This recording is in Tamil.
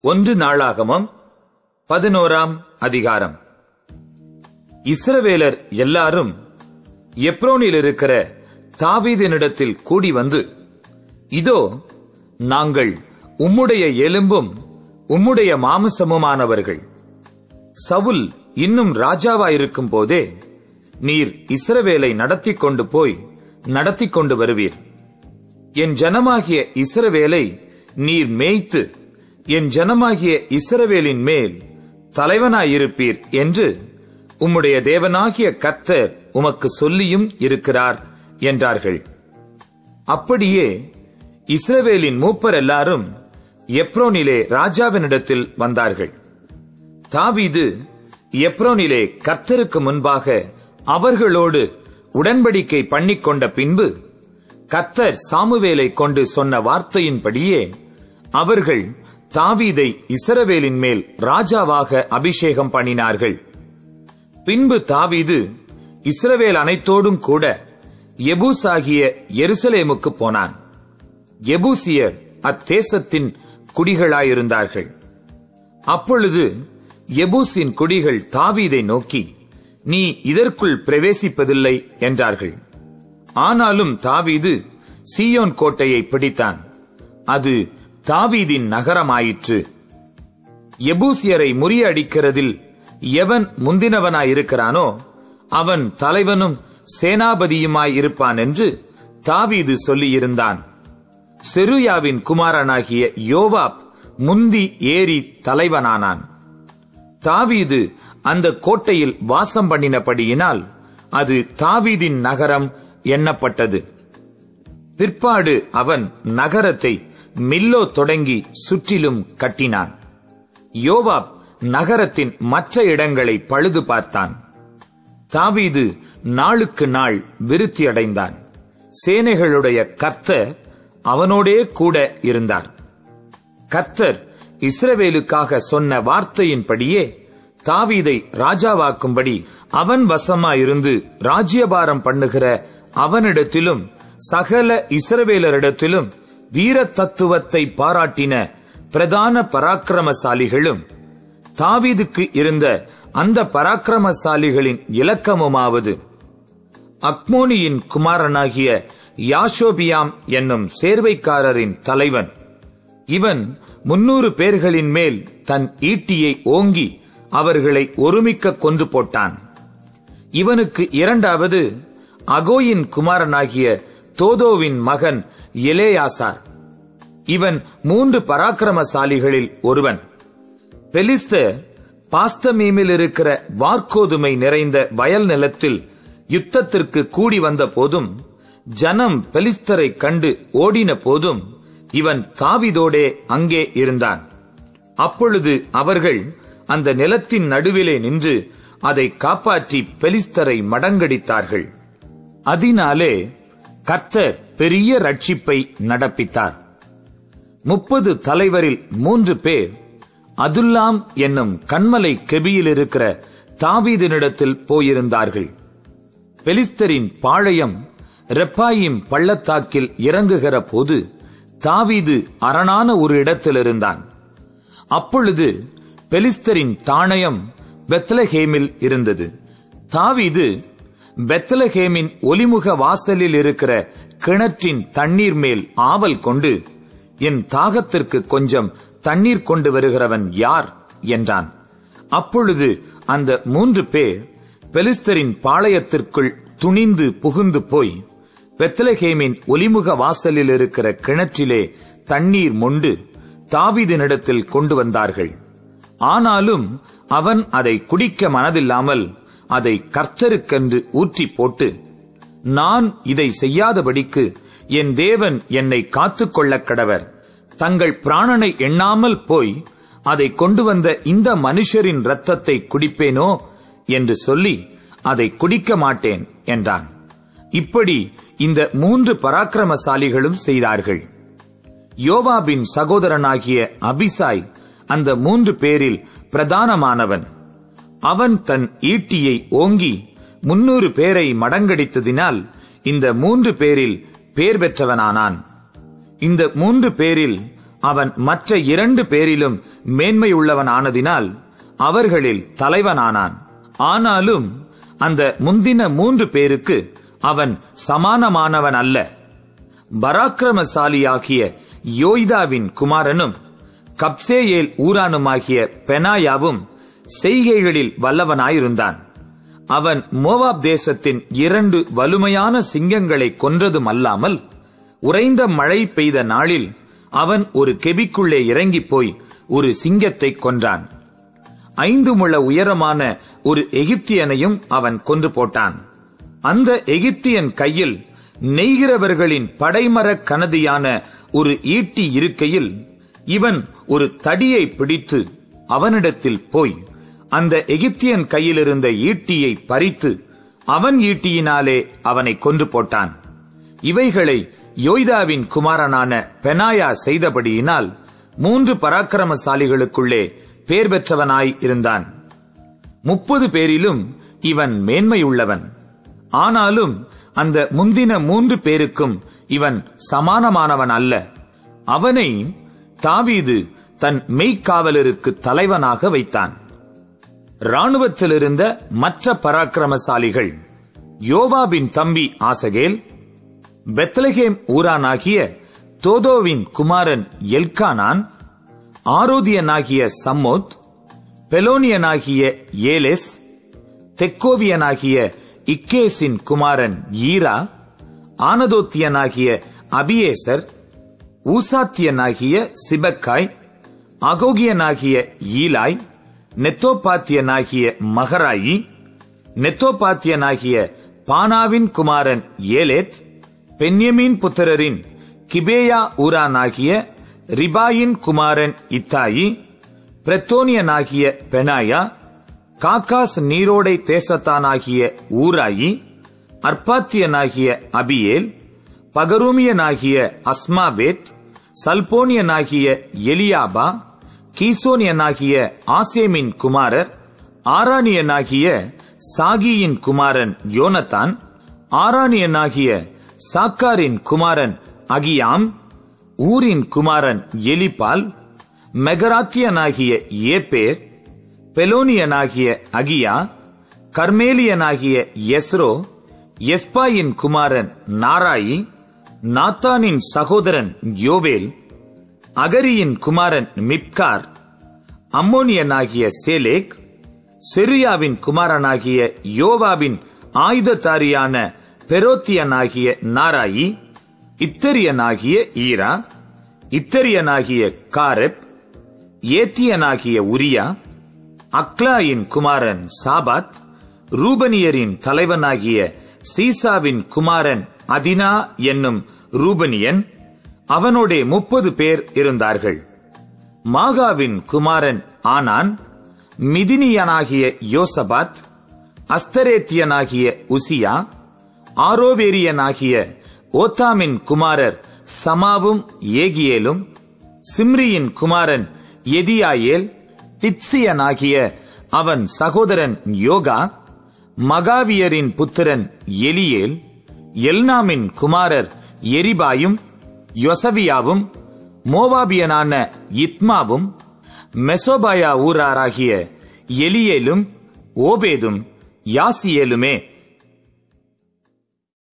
ஒன்று நாளாகமம் பதினோராம் அதிகாரம். இஸ்ரவேலர் எல்லாரும் எப்ரோனில் இருக்கிற தாவீதினிடத்தில் கூடி வந்து இதோ நாங்கள் உம்முடைய எலும்பும் உம்முடைய மாமிசமுமானவர்கள். சவுல் இன்னும் ராஜாவாயிருக்கும் போதே நீர் இஸ்ரவேலை நடத்தி கொண்டு போய் நடத்தி கொண்டு வருவீர். என் ஜனமாகிய இஸ்ரவேலை நீர் மேய்த்து என் ஜனமாகிய இஸ்ரவேலின் மேல் தலைவனாயிருப்பீர் என்று உம்முடைய தேவனாகிய கர்த்தர் உமக்கு சொல்லியும் இருக்கிறார் என்றார்கள். அப்படியே இஸ்ரவேலின் மூப்பர் எல்லாரும் எப்ரோனிலே ராஜாவினிடத்தில் வந்தார்கள். தாவீது எப்ரோனிலே கர்த்தருக்கு முன்பாக அவர்களோடு உடன்படிக்கை பண்ணிக்கொண்ட பின்பு கர்த்தர் சாமுவேலை கொண்டு சொன்ன வார்த்தையின்படியே அவர்கள் தாவீதை இஸ்ரவேலின் மேல் ராஜாவாக அபிஷேகம் பண்ணினார்கள். பின்பு தாவீது இஸ்ரவேல் அனைத்தோடும் கூட எபூசாகிய எருசலேமுக்கு போனான். எபூசியர் அத்தேசத்தின் குடிகளாயிருந்தார்கள். அப்பொழுது எபூசின் குடிகள் தாவீதை நோக்கி நீ இதற்குள் பிரவேசிப்பதில்லை என்றார்கள். ஆனாலும் தாவீது சீயோன் கோட்டையை பிடித்தான். அது தாவீதின் நகரமாயிற்று. எபூசியரை முறியடிக்கிறதில் எவன் முந்தினவனாயிருக்கிறானோ அவன் தலைவனும் சேனாபதியுமாயிருப்பான் என்று தாவீது சொல்லியிருந்தான். செருயாவின் குமாரனாகிய யோவாப் முந்தி ஏறி தலைவனானான். தாவீது அந்த கோட்டையில் வாசம் பண்ணினபடியினால் அது தாவீதின் நகரம் எண்ணப்பட்டது பிற்பாடு அவன் நகரத்தை மில்லோ தொடங்கி சுற்றிலும் கட்டினான். யோவாப் நகரத்தின் மற்ற இடங்களை பழுது பார்த்தான். தாவீது நாளுக்கு நாள் விருத்தியடைந்தான் சேனைகளுடைய கர்த்தர் அவனோடே கூட இருந்தார். கர்த்தர் இஸ்ரவேலுக்காக சொன்ன வார்த்தையின்படியே தாவீதை ராஜாவாக்கும்படி அவன் வசமாயிருந்து ராஜ்யபாரம் பண்ணுகிற அவனிடத்திலும் சகல இஸ்ரவேலரிடத்திலும் வீர தத்துவத்தை பாராட்டின பிரதான பராக்கிரமசாலிகளும் தாவீதுக்கு இருந்த அந்த பராக்கிரமசாலிகளின் இலக்கமுமாவது. அக்மோனியின் குமாரனாகிய யாஷோபியாம் என்னும் சேர்வைக்காரரின் தலைவன். இவன் முன்னூறு பேர்களின் மேல் தன் ஈட்டியை ஓங்கி அவர்களை ஒருமிக்க கொன்று போட்டான். இவனுக்கு இரண்டாவது அகோயின் குமாரனாகிய தோதோவின் மகன் எலேயாசார். இவன் மூன்று பராக்கிரமசாலிகளில் ஒருவன். பெலிஸ்தர் பாஸ்தமீமில் இருக்கிற வார்கோதுமை நிறைந்த வயல் நிலத்தில் யுத்தத்திற்கு கூடி வந்த போதும் ஜனம் பெலிஸ்தரை கண்டு ஓடின போதும் இவன் தாவிதோடே அங்கே இருந்தான். அப்பொழுது அவர்கள் அந்த நிலத்தின் நடுவிலே நின்று அதை காப்பாற்றி பெலிஸ்தரை மடங்கடித்தார்கள். அதனாலே கர்த்தர் பெரிய ரட்சிப்பை நடப்பித்தார். முப்பது தலைவரில் மூன்று பேர் அதுல்லாம் என்னும் கண்மலை கெபியில் இருக்கிற தாவீதினிடத்தில் போயிருந்தார்கள். பெலிஸ்தரின் பாளையம் ரெப்பாயிம் பள்ளத்தாக்கில் இறங்குகிற போது தாவீது அரணான ஒரு இடத்தில் இருந்தான் அப்பொழுது பெலிஸ்தரின் தாணயம் பெத்லஹேமில் இருந்தது. தாவீது பெத்லஹேமின் ஒலிமுக வாசலில் இருக்கிற கிணற்றின் தண்ணீர் மேல் ஆவல் கொண்டு என் தாகத்திற்கு கொஞ்சம் தண்ணீர் கொண்டு வருகிறவன் யார்? என்றான். அப்பொழுது அந்த மூன்று பேர் பெலிஸ்தரின் பாளையத்திற்குள் துணிந்து புகுந்து போய் பெத்லஹேமின் ஒலிமுக வாசலில் இருக்கிற கிணற்றிலே தண்ணீர் மொண்டு தாவிதனிடத்தில் கொண்டு வந்தார்கள். ஆனாலும் அவன் அதை குடிக்க மனதில்லாமல் அதை கர்த்தருக்கென்று ஊற்றி போட்டு நான் இதை செய்யாதபடிக்கு என் தேவன் என்னை காத்துக்கொள்ள கடவர். தங்கள் பிராணனை எண்ணாமல் போய் அதை கொண்டு வந்த இந்த மனுஷரின் ரத்தத்தை குடிப்பேனோ என்று சொல்லி அதை குடிக்க மாட்டேன் என்றான். இப்படி இந்த மூன்று பராக்கிரமசாலிகளும் செய்தார்கள். யோவாபின் சகோதரனாகிய அபிசாய் அந்த மூன்று பேரில் பிரதானமானவன். அவன் தன் ஈட்டியை ஓங்கி முன்னூறு பேரை மடங்கடித்ததினால் இந்த மூன்று பேரில் பேர் பெற்றவனானான். இந்த மூன்று பேரில் அவன் மற்ற இரண்டு பேரிலும் மேன்மையுள்ளவனானதினால் அவர்களில் தலைவனானான். ஆனாலும் அந்த முந்தின மூன்று பேருக்கு அவன் சமானமானவன் அல்ல. பராக்கிரமசாலியாகிய யோய்தாவின் குமாரனும் கப்சேயேல் ஊரானுமாகிய பெனாயாவும் செய்கைகளில் வல்லவனாயிருந்தான். அவன் மோவாப் தேசத்தின் இரண்டு வலுமையான சிங்கங்களை கொன்றதும் அல்லாமல் உறைந்த மழை பெய்த நாளில் அவன் ஒரு கெபிக்குள்ளே இறங்கிப் போய் ஒரு சிங்கத்தை கொன்றான். ஐந்து முழ உயரமான ஒரு எகிப்தியனையும் அவன் கொன்று போட்டான். அந்த எகிப்தியன் கையில் நெய்கிறவர்களின் படைமரக் கனதியான ஒரு ஈட்டி இருக்கையில் இவன் ஒரு தடியை பிடித்து அவனிடத்தில் போய் அந்த எகிப்தியன் கையிலிருந்த ஈட்டியை பறித்து அவன் ஈட்டியினாலே அவனை கொன்று போட்டான். இவைகளை யோய்தாவின் குமாரனான பெனாயா செய்தபடியினால் மூன்று பராக்கிரமசாலிகளுக்குள்ளே பேர் பெற்றவனாய் இருந்தான். முப்பது பேரிலும் இவன் மேன்மையுள்ளவன். ஆனாலும் அந்த முந்தின மூன்று பேருக்கும் இவன் சமானமானவன் அல்ல. அவனை தாவீது தன் மெய்க்காவலருக்கு தலைவனாக வைத்தான். இராணுவத்தில் இருந்த மற்ற பராக்கிரமசாலிகள் யோவாபின் தம்பி ஆசகேல் பெத்லஹேம் ஊரானாகிய தோதோவின் குமாரன் எல்கானான் ஆரோதியனாகிய சம்மோத் பெலோனியனாகிய ஏலெஸ் தெக்கோவியனாகிய இக்கேசின் குமாரன் ஈரா ஆனதோத்தியனாகிய அபியேசர் ஊசாத்தியனாகிய சிபக்காய் அகோகியனாகிய ஈலாய் நெத்தோபாத்தியனாகிய மகராயி நெத்தோபாத்தியனாகிய பானாவின் குமாரன் ஏலேத் பென்யமீன் புத்திரரின் கிபேயா ஊரானாகிய ரிபாயின் குமாரன் இத்தாயி பிரத்தோனியனாகிய பெனாயா காக்காஸ் நீரோடை தேசத்தானாகிய ஊராயி அர்பாத்தியனாகிய அபியேல் பகரூமியனாகிய அஸ்மாவேத் சல்போனியனாகிய எலியாபா கீசோனியனாகிய ஆசேமின் குமாரர் ஆரானியனாகிய சாகியின் குமாரன் யோனத்தான் ஆரானியனாகிய சாக்காரின் குமாரன் அகியாம் ஊரின் குமாரன் எலிபால் மெகராத்தியனாகிய ஏபேர் பெலோனியனாகிய அகியா கர்மேலியனாகிய எஸ்ரோ எஸ்பாயின் குமாரன் நாராயி நாத்தானின் சகோதரன் யோவேல் அகரியின் குமாரன் மிப்கார் அம்மோனியனாகிய சேலேக் செரியாவின் குமாரனாகிய யோவாவின் ஆயுததாரியான பெரோத்தியனாகிய நாராயி இத்தரியனாகிய ஈரா இத்தரியனாகிய காரெப் ஏத்தியனாகிய உரியா அக்லாயின் குமாரன் சாபாத் ரூபனியரின் தலைவனாகிய சீசாவின் குமாரன் அதினா என்னும் ரூபனியன் அவனோடே முப்பது பேர் இருந்தார்கள். மாகாவின் குமாரன் ஆனான் மிதினியனாகிய யோசபாத் அஸ்தரேத்தியனாகிய உசியா ஆரோவேரியனாகிய ஓத்தாமின் குமாரர் சமாவும் ஏகியேலும் சிம்ரியின் குமாரன் எதியாயேல் தித்சியனாகிய அவன் சகோதரன் யோகா மகாவியரின் புத்திரன் எலியேல் எல்னாமின் குமாரர் எரிபாயும் யொசவியாவும் மோவாபியனான இத்மாவும் மெசோபாயா ஊராராகிய எலியேலும் ஓபேதும் யாசியேலுமே